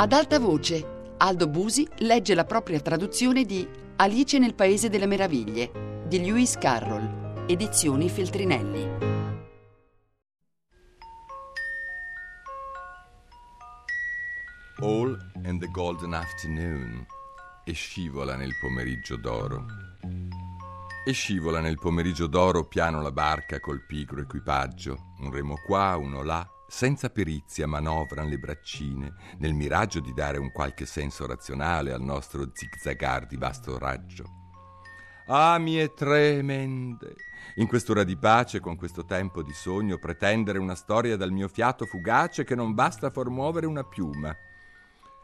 Ad alta voce, Aldo Busi legge la propria traduzione di Alice nel Paese delle Meraviglie di Lewis Carroll, edizioni Feltrinelli. All in the Golden Afternoon e scivola nel pomeriggio d'oro. E scivola nel pomeriggio d'oro piano la barca col pigro equipaggio, un remo qua, uno là, senza perizia manovran le braccine, nel miraggio di dare un qualche senso razionale al nostro zigzagar di vasto raggio. Ah, mie tremende! In quest'ora di pace, con questo tempo di sogno, pretendere una storia dal mio fiato fugace che non basta far muovere una piuma.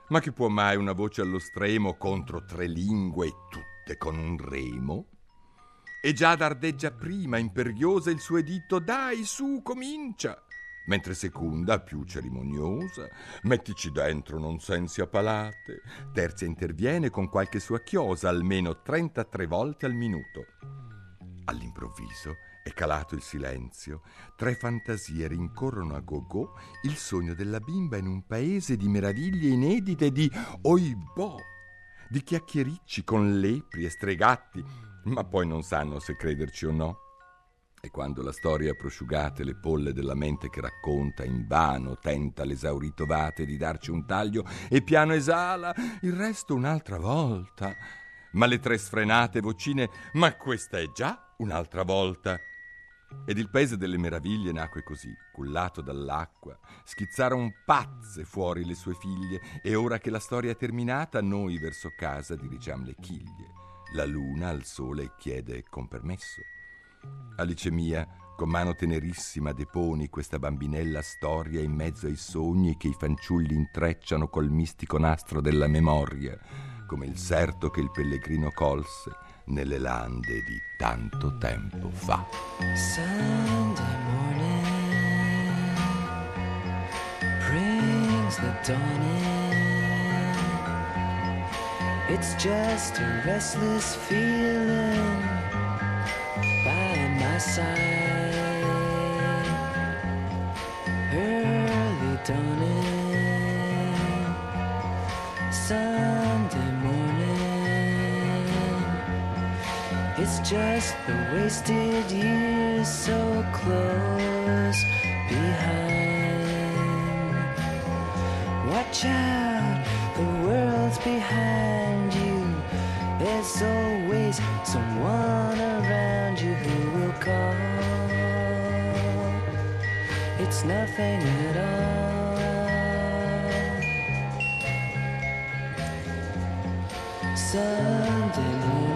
Ma che può mai una voce allo stremo contro tre lingue, tutte con un remo? E già dardeggia prima, imperiosa, il suo editto, dai, su, comincia! Mentre seconda, più cerimoniosa, mettici dentro non sensi a palate, terza interviene con qualche sua chiosa almeno 33 volte al minuto. All'improvviso è calato il silenzio, tre fantasie rincorrono a go-go il sogno della bimba in un paese di meraviglie inedite di oibò, di chiacchiericci con lepri e stregatti, ma poi non sanno se crederci o no. E quando la storia prosciugate le polle della mente che racconta, invano tenta l'esaurito vate di darci un taglio e piano esala il resto un'altra volta. Ma le tre sfrenate vocine, ma questa è già un'altra volta. Ed il paese delle meraviglie nacque così, cullato dall'acqua, schizzarono pazze fuori le sue figlie, e ora che la storia è terminata, noi verso casa dirigiamo le chiglie. La luna al sole chiede con permesso. Alice mia, con mano tenerissima deponi questa bambinella storia in mezzo ai sogni che i fanciulli intrecciano col mistico nastro della memoria, come il serto che il pellegrino colse nelle lande di tanto tempo fa. Sunday morning brings the dawn in. It's just a restless feeling my side. Early dawning, Sunday morning. It's just the wasted years so close behind. Watch out, the world's behind you. There's always someone call. It's nothing at all. Sunday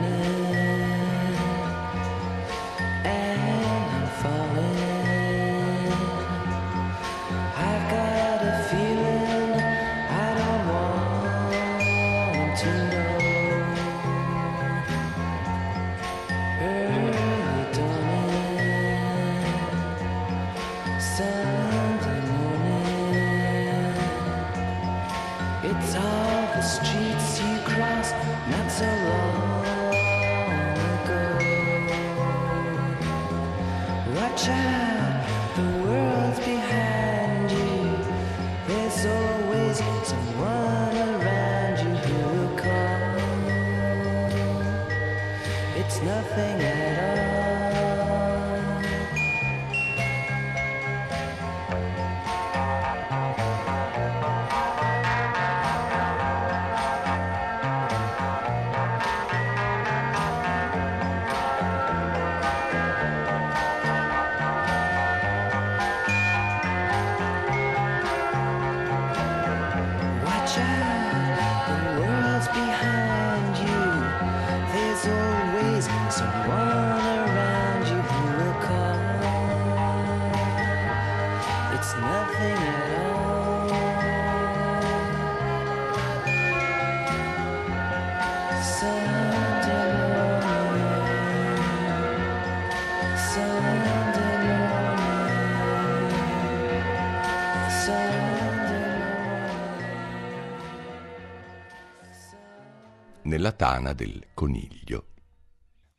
nella tana del coniglio.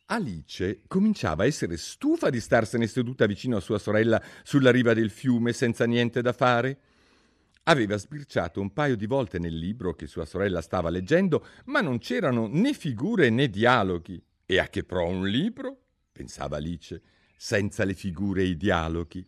Alice cominciava a essere stufa di starsene seduta vicino a sua sorella sulla riva del fiume senza niente da fare. Aveva sbirciato un paio di volte nel libro che sua sorella stava leggendo, ma non c'erano né figure né dialoghi. E a che pro un libro? pensava Alice, senza le figure e i dialoghi.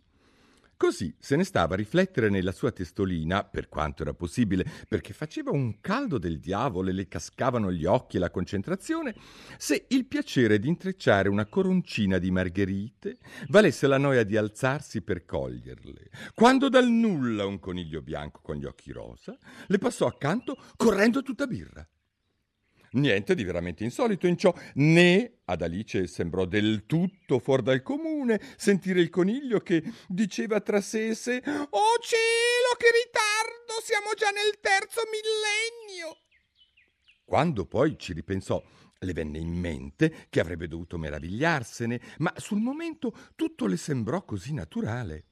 Così se ne stava a riflettere nella sua testolina, per quanto era possibile, perché faceva un caldo del diavolo e le cascavano gli occhi e la concentrazione, se il piacere di intrecciare una coroncina di margherite valesse la noia di alzarsi per coglierle. Quando dal nulla un coniglio bianco con gli occhi rosa le passò accanto correndo tutta birra. Niente di veramente insolito in ciò, né ad Alice sembrò del tutto fuori dal comune sentire il coniglio che diceva tra sé e sé Oh cielo, che ritardo! Siamo già nel terzo millennio! Quando poi ci ripensò, le venne in mente che avrebbe dovuto meravigliarsene, ma sul momento tutto le sembrò così naturale.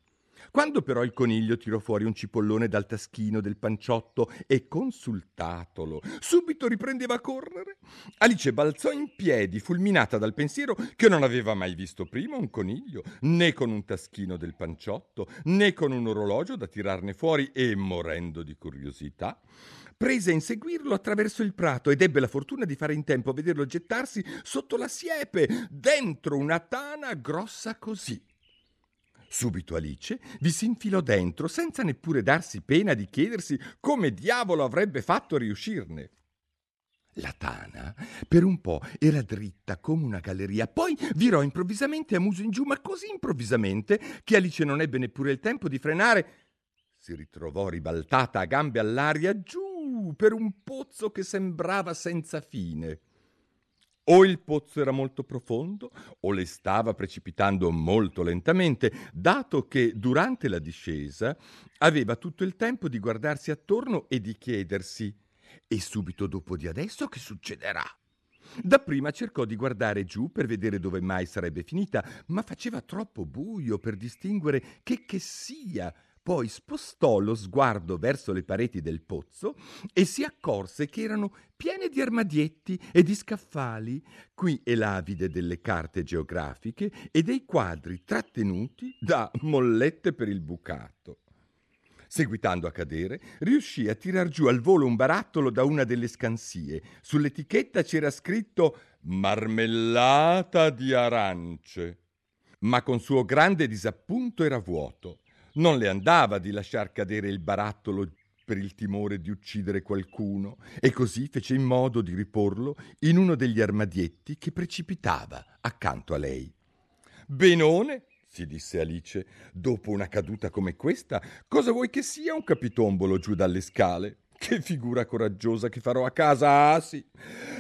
Quando però il coniglio tirò fuori un cipollone dal taschino del panciotto e consultatolo, subito riprendeva a correre, Alice balzò in piedi, fulminata dal pensiero che non aveva mai visto prima un coniglio, né con un taschino del panciotto, né con un orologio da tirarne fuori e, morendo di curiosità, prese a inseguirlo attraverso il prato ed ebbe la fortuna di fare in tempo a vederlo gettarsi sotto la siepe, dentro una tana grossa così. Subito Alice vi si infilò dentro senza neppure darsi pena di chiedersi come diavolo avrebbe fatto a riuscirne. La tana per un po' era dritta come una galleria, poi virò improvvisamente a muso in giù, ma così improvvisamente che Alice non ebbe neppure il tempo di frenare. Si ritrovò ribaltata a gambe all'aria giù per un pozzo che sembrava senza fine. O il pozzo era molto profondo o le stava precipitando molto lentamente, dato che durante la discesa aveva tutto il tempo di guardarsi attorno e di chiedersi e subito dopo di adesso che succederà? Dapprima cercò di guardare giù per vedere dove mai sarebbe finita, ma faceva troppo buio per distinguere che che sia poi spostò lo sguardo verso le pareti del pozzo e si accorse che erano piene di armadietti e di scaffali, qui e là vide delle carte geografiche e dei quadri trattenuti da mollette per il bucato. Seguitando a cadere, riuscì a tirar giù al volo un barattolo da una delle scansie. Sull'etichetta c'era scritto marmellata di arance. Ma con suo grande disappunto era vuoto. Non le andava di lasciar cadere il barattolo per il timore di uccidere qualcuno e così fece in modo di riporlo in uno degli armadietti che precipitava accanto a lei. Benone, si disse Alice, dopo una caduta come questa, cosa vuoi che sia un capitombolo giù dalle scale? Che figura coraggiosa che farò a casa, ah sì!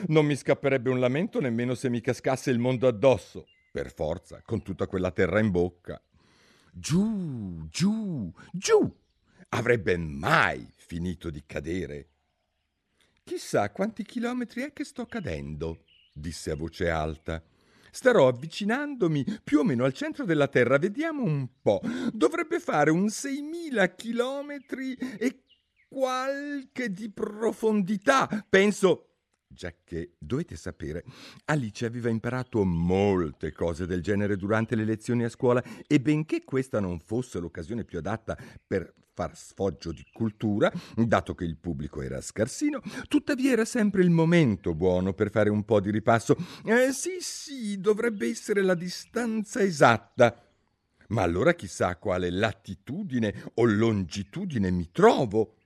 Non mi scapperebbe un lamento nemmeno se mi cascasse il mondo addosso, per forza, con tutta quella terra in bocca. Giù, giù, giù! Avrebbe mai finito di cadere. Chissà quanti chilometri è che sto cadendo, disse a voce alta. Starò avvicinandomi più o meno al centro della Terra. Vediamo un po'. Dovrebbe fare un 6.000 chilometri e qualche di profondità. Penso giacché dovete sapere, Alice aveva imparato molte cose del genere durante le lezioni a scuola e benché questa non fosse l'occasione più adatta per far sfoggio di cultura, dato che il pubblico era scarsino, tuttavia era sempre il momento buono per fare un po' di ripasso. Eh, sì, sì, dovrebbe essere la distanza esatta. Ma allora chissà quale latitudine o longitudine mi trovo.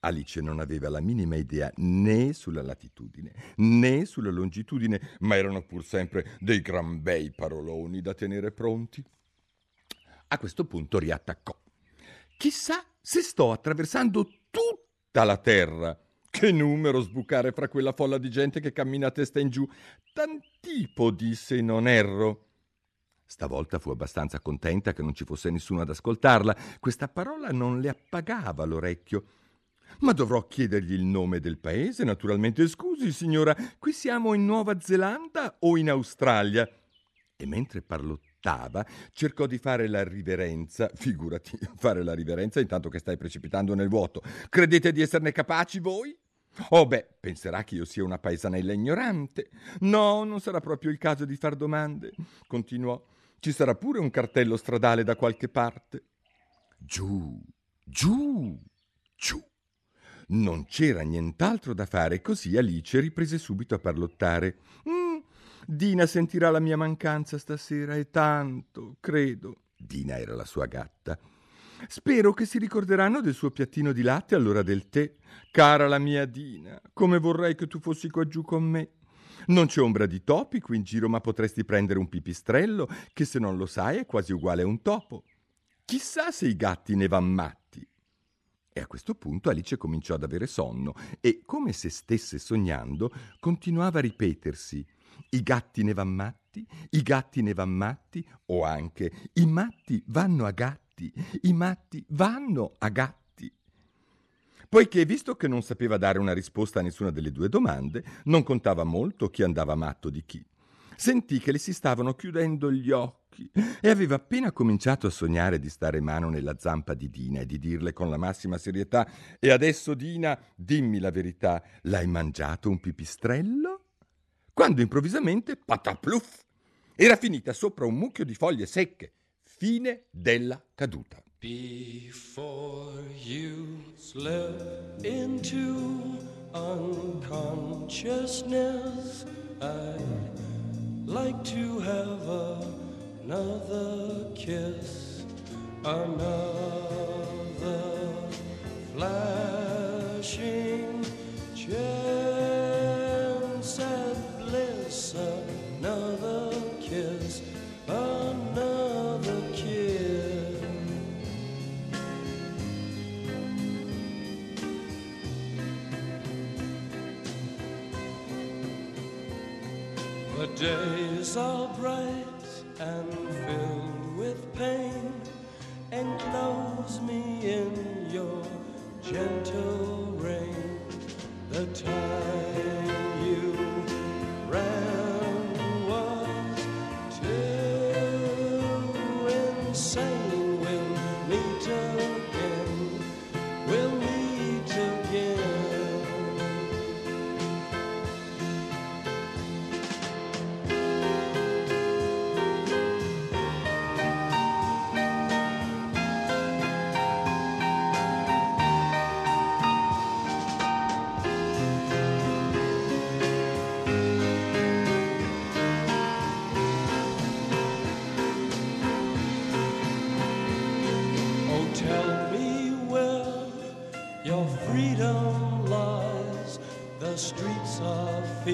Alice non aveva la minima idea né sulla latitudine né sulla longitudine, ma erano pur sempre dei gran bei paroloni da tenere pronti. A questo punto riattaccò. Chissà se sto attraversando tutta la terra. Che numero sbucare fra quella folla di gente che cammina a testa in giù. Tantipodi, se non erro. Stavolta fu abbastanza contenta che non ci fosse nessuno ad ascoltarla. Questa parola non le appagava l'orecchio ma dovrò chiedergli il nome del paese, naturalmente. Scusi, signora, qui siamo in Nuova Zelanda o in Australia? E mentre parlottava, cercò di fare la riverenza. Figurati, fare la riverenza intanto che stai precipitando nel vuoto. Credete di esserne capaci voi? Oh beh, penserà che io sia una paesanella ignorante. No, non sarà proprio il caso di far domande, continuò. Ci sarà pure un cartello stradale da qualche parte. Giù, giù, Ciù! Non c'era nient'altro da fare, così Alice riprese subito a parlottare. Mm, Dina sentirà la mia mancanza stasera e tanto, credo. Dina era la sua gatta. Spero che si ricorderanno del suo piattino di latte all'ora del tè. Cara la mia Dina, come vorrei che tu fossi qua giù con me. Non c'è ombra di topi qui in giro, ma potresti prendere un pipistrello, che se non lo sai è quasi uguale a un topo. Chissà se i gatti ne van matti. E a questo punto Alice cominciò ad avere sonno e, come se stesse sognando, continuava a ripetersi i gatti ne van matti, i gatti ne van matti, o anche i matti vanno a gatti, i matti vanno a gatti. Poiché, visto che non sapeva dare una risposta a nessuna delle due domande, non contava molto chi andava matto di chi. Sentì che le si stavano chiudendo gli occhi e aveva appena cominciato a sognare di stare mano nella zampa di Dina e di dirle con la massima serietà E adesso, Dina, dimmi la verità, l'hai mangiato un pipistrello? Quando improvvisamente, patapluff, era finita sopra un mucchio di foglie secche. Fine della caduta. Before you slip into unconsciousness, I'd like to have another kiss, another flashing chance at bliss, another The days are bright and filled with pain. Enclose me in your gentle rain. The time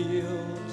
feel.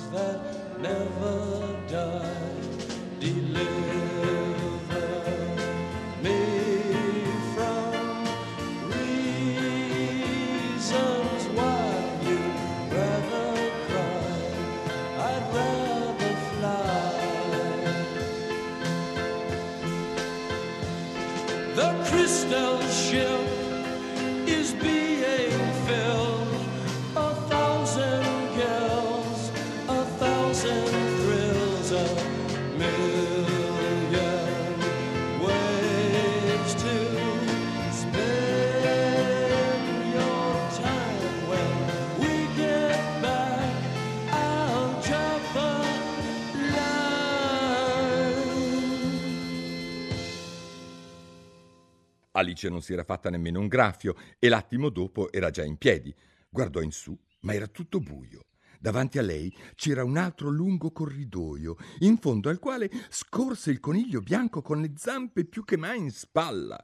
Alice non si era fatta nemmeno un graffio e l'attimo dopo era già in piedi. Guardò in su, ma era tutto buio. Davanti a lei c'era un altro lungo corridoio, in fondo al quale scorse il coniglio bianco con le zampe più che mai in spalla.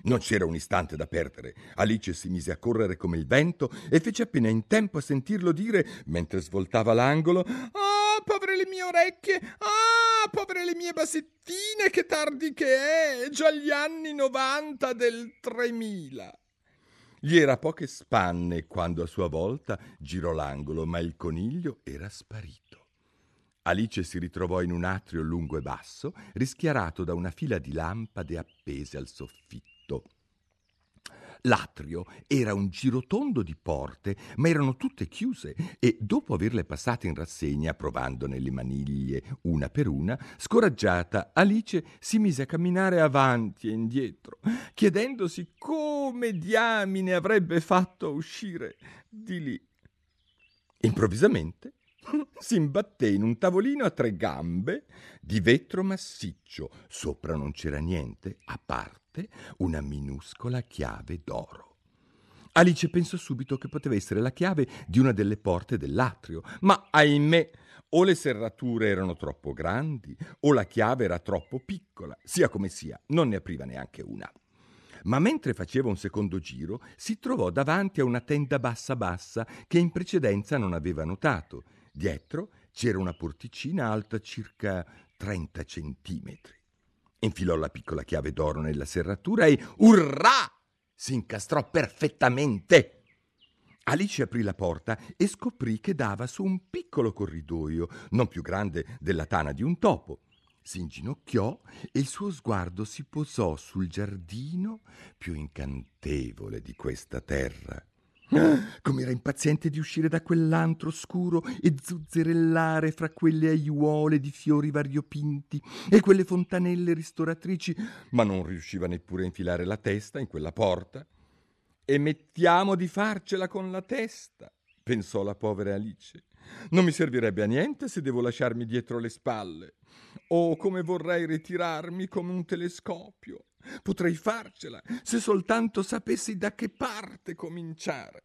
Non c'era un istante da perdere. Alice si mise a correre come il vento e fece appena in tempo a sentirlo dire, mentre svoltava l'angolo, Ah, povere le mie orecchie! Ah, povere le mie bassettine, che tardi che è! Già gli anni 90 del 3000. Gli era poche spanne quando a sua volta girò l'angolo, ma il coniglio era sparito. Alice si ritrovò in un atrio lungo e basso, rischiarato da una fila di lampade appese al soffitto. L'atrio era un girotondo di porte, ma erano tutte chiuse e dopo averle passate in rassegna, provandone le maniglie una per una, scoraggiata, Alice si mise a camminare avanti e indietro, chiedendosi come diamine avrebbe fatto a uscire di lì. Improvvisamente si imbatté in un tavolino a tre gambe di vetro massiccio. Sopra non c'era niente, a parte una minuscola chiave d'oro. Alice pensò subito che poteva essere la chiave di una delle porte dell'atrio, ma ahimè, o le serrature erano troppo grandi o la chiave era troppo piccola. Sia come sia, non ne apriva neanche una. Ma mentre faceva un secondo giro, si trovò davanti a una tenda bassa bassa che in precedenza non aveva notato. Dietro c'era una porticina alta circa 30 centimetri. Infilò la piccola chiave d'oro nella serratura e urrà! Si incastrò perfettamente. Alice aprì la porta e scoprì che dava su un piccolo corridoio, non più grande della tana di un topo. Si inginocchiò e il suo sguardo si posò sul giardino più incantevole di questa terra. Come era impaziente di uscire da quell'antro scuro e zuzzerellare fra quelle aiuole di fiori variopinti e quelle fontanelle ristoratrici, ma non riusciva neppure a infilare la testa in quella porta. E mettiamo di farcela con la testa, pensò la povera Alice. Non mi servirebbe a niente se devo lasciarmi dietro le spalle. Oh, come vorrei ritirarmi come un telescopio. Potrei farcela se soltanto sapessi da che parte cominciare.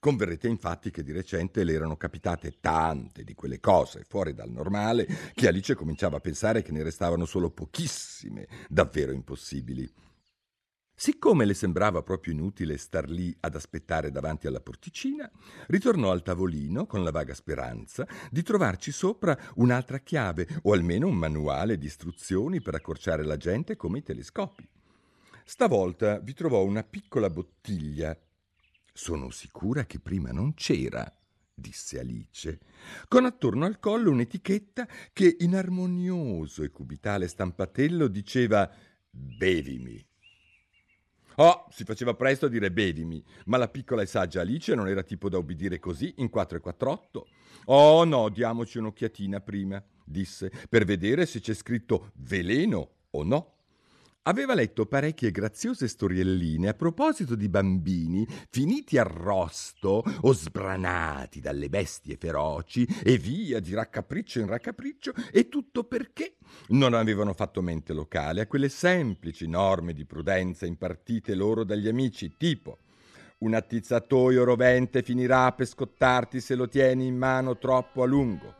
Converrete infatti che di recente le erano capitate tante di quelle cose fuori dal normale che Alice cominciava a pensare che ne restavano solo pochissime davvero impossibili. Siccome le sembrava proprio inutile star lì ad aspettare davanti alla porticina, ritornò al tavolino con la vaga speranza di trovarci sopra un'altra chiave o almeno un manuale di istruzioni per accorciare la gente come i telescopi. Stavolta vi trovò una piccola bottiglia. Sono sicura che prima non c'era, disse Alice, con attorno al collo un'etichetta che in armonioso e cubitale stampatello diceva Bevimi. Oh, si faceva presto a dire bevimi, ma la piccola e saggia Alice non era tipo da obbedire così in 4 e 48. Oh no, diamoci un'occhiatina prima, disse, per vedere se c'è scritto veleno o no. Aveva letto parecchie graziose storielline a proposito di bambini finiti arrosto o sbranati dalle bestie feroci e via di raccapriccio in raccapriccio e tutto perché non avevano fatto mente locale a quelle semplici norme di prudenza impartite loro dagli amici, tipo un attizzatoio rovente finirà per scottarti se lo tieni in mano troppo a lungo,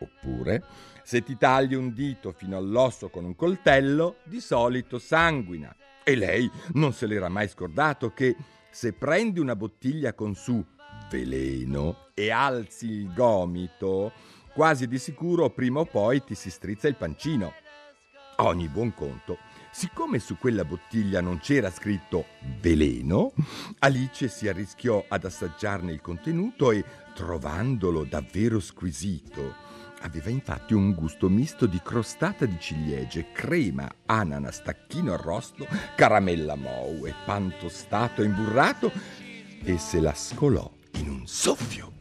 oppure se ti tagli un dito fino all'osso con un coltello, di solito sanguina. E lei non se l'era mai scordato che se prendi una bottiglia con su veleno e alzi il gomito, quasi di sicuro prima o poi ti si strizza il pancino. A ogni buon conto, siccome su quella bottiglia non c'era scritto veleno, Alice si arrischiò ad assaggiarne il contenuto e, trovandolo davvero squisito, Aveva infatti un gusto misto di crostata di ciliegie, crema, ananas, tacchino arrosto, caramella mou e pan imburrato e se la scolò in un soffio.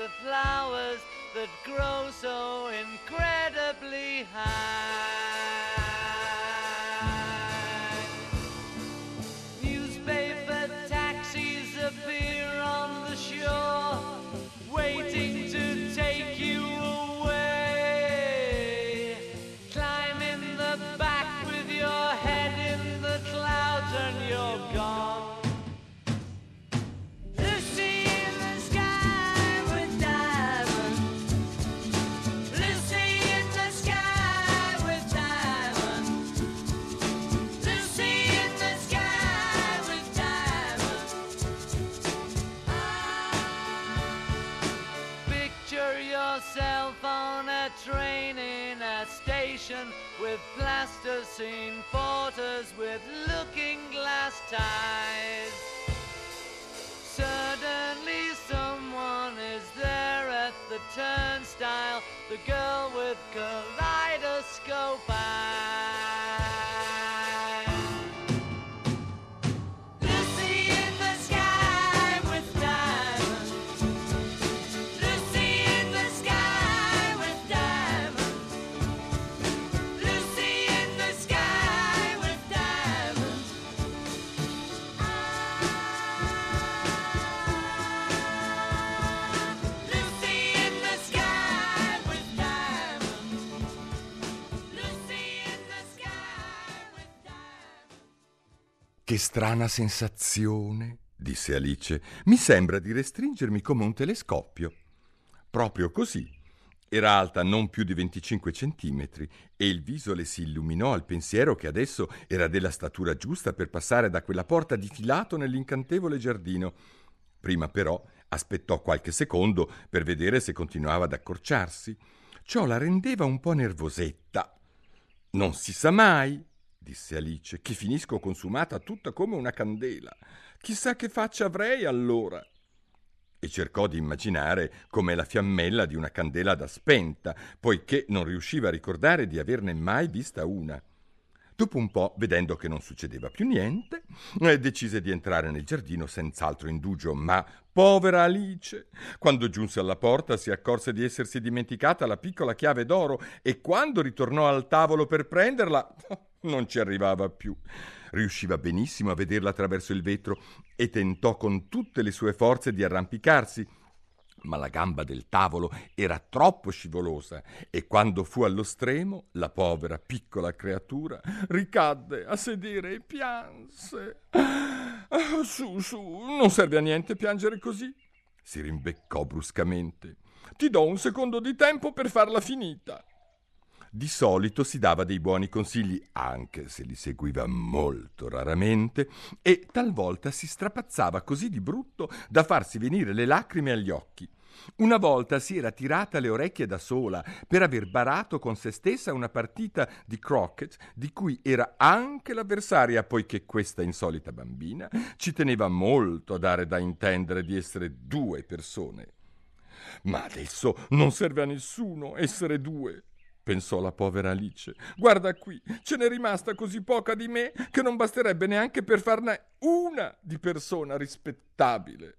The flowers that grow so incredibly high. Che strana sensazione, disse Alice. Mi sembra di restringermi come un telescopio. Proprio così. Era alta non più di 25 centimetri e il viso le si illuminò al pensiero che adesso era della statura giusta per passare da quella porta di filato nell'incantevole giardino. Prima però aspettò qualche secondo per vedere se continuava ad accorciarsi. Ciò la rendeva un po' nervosetta. Non si sa mai, disse Alice, che finisco consumata tutta come una candela. Chissà che faccia avrei allora e cercò di immaginare come la fiammella di una candela da spenta, poiché non riusciva a ricordare di averne mai vista una. Dopo un po', vedendo che non succedeva più niente, eh, decise di entrare nel giardino senz'altro indugio, ma povera Alice! Quando giunse alla porta si accorse di essersi dimenticata la piccola chiave d'oro e quando ritornò al tavolo per prenderla non ci arrivava più riusciva benissimo a vederla attraverso il vetro e tentò con tutte le sue forze di arrampicarsi, ma la gamba del tavolo era troppo scivolosa e quando fu allo stremo la povera piccola creatura ricadde a sedere e pianse. Ah, su, su, non serve a niente piangere così. Si rimbeccò bruscamente. Ti do un secondo di tempo per farla finita di solito si dava dei buoni consigli, anche se li seguiva molto raramente, e talvolta si strapazzava così di brutto da farsi venire le lacrime agli occhi. Una volta si era tirata le orecchie da sola per aver barato con se stessa una partita di croquet di cui era anche l'avversaria, poiché questa insolita bambina ci teneva molto a dare da intendere di essere due persone. Ma adesso non serve a nessuno essere due pensò la povera Alice. Guarda qui, ce n'è rimasta così poca di me che non basterebbe neanche per farne una di persona rispettabile.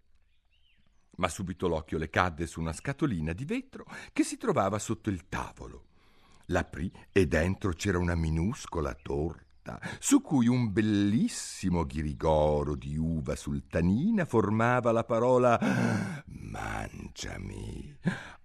Ma subito l'occhio le cadde su una scatolina di vetro che si trovava sotto il tavolo. L'aprì e dentro c'era una minuscola torta su cui un bellissimo ghirigoro di uva sultanina formava la parola mangiami.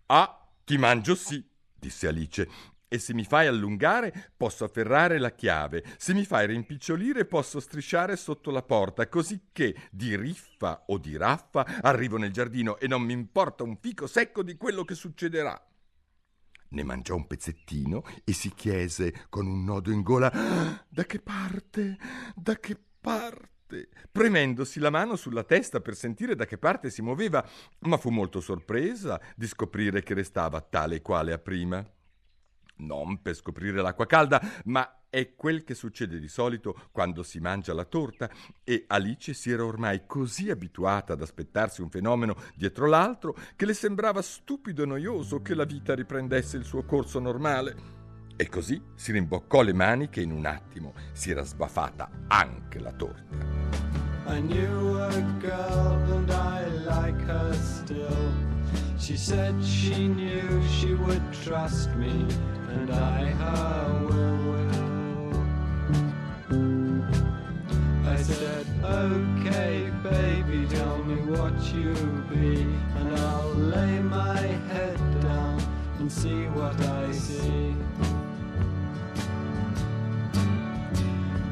Ah, ti mangio sì, disse Alice e se mi fai allungare posso afferrare la chiave, se mi fai rimpicciolire posso strisciare sotto la porta, così che di riffa o di raffa arrivo nel giardino e non mi importa un fico secco di quello che succederà. Ne mangiò un pezzettino e si chiese con un nodo in gola Da che parte? Da che parte? Premendosi la mano sulla testa per sentire da che parte si muoveva, ma fu molto sorpresa di scoprire che restava tale quale a prima non per scoprire l'acqua calda, ma è quel che succede di solito quando si mangia la torta e Alice si era ormai così abituata ad aspettarsi un fenomeno dietro l'altro che le sembrava stupido e noioso che la vita riprendesse il suo corso normale. E così si rimboccò le maniche in un attimo si era sbaffata anche la torta. I knew a girl and I like her still. She said she knew she would trust me and I her will. I said, okay, baby, tell me what you be, and I'll lay my head down and see what I see.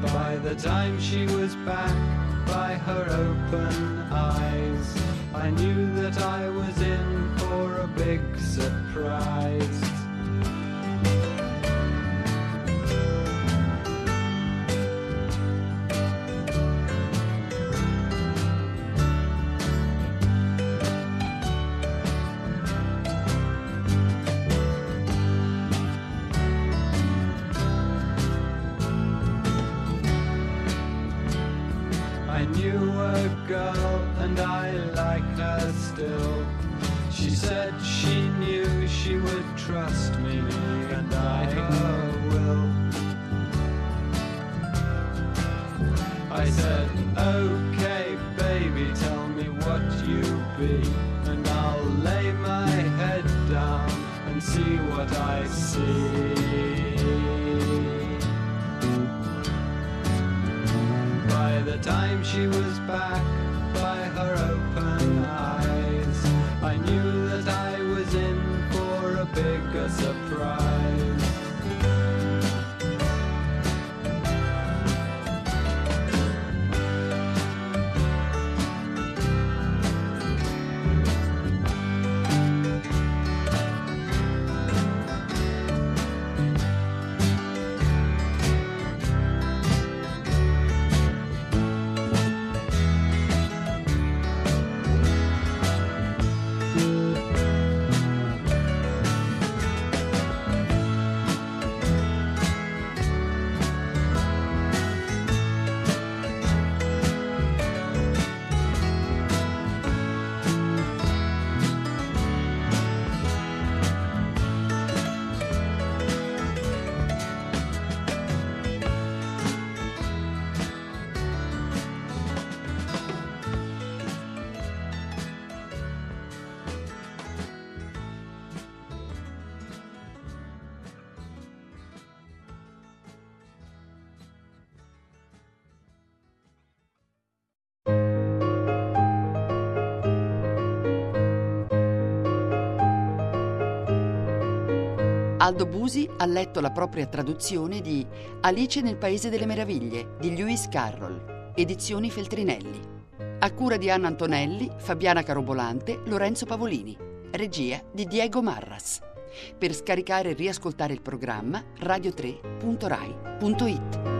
By the time she was back, by her open eyes, I knew that I was in for a big surprise. surprise. Aldo Busi ha letto la propria traduzione di Alice nel Paese delle Meraviglie di Lewis Carroll, edizioni Feltrinelli. A cura di Anna Antonelli, Fabiana Carobolante, Lorenzo Pavolini. Regia di Diego Marras. Per scaricare e riascoltare il programma radio3.rai.it.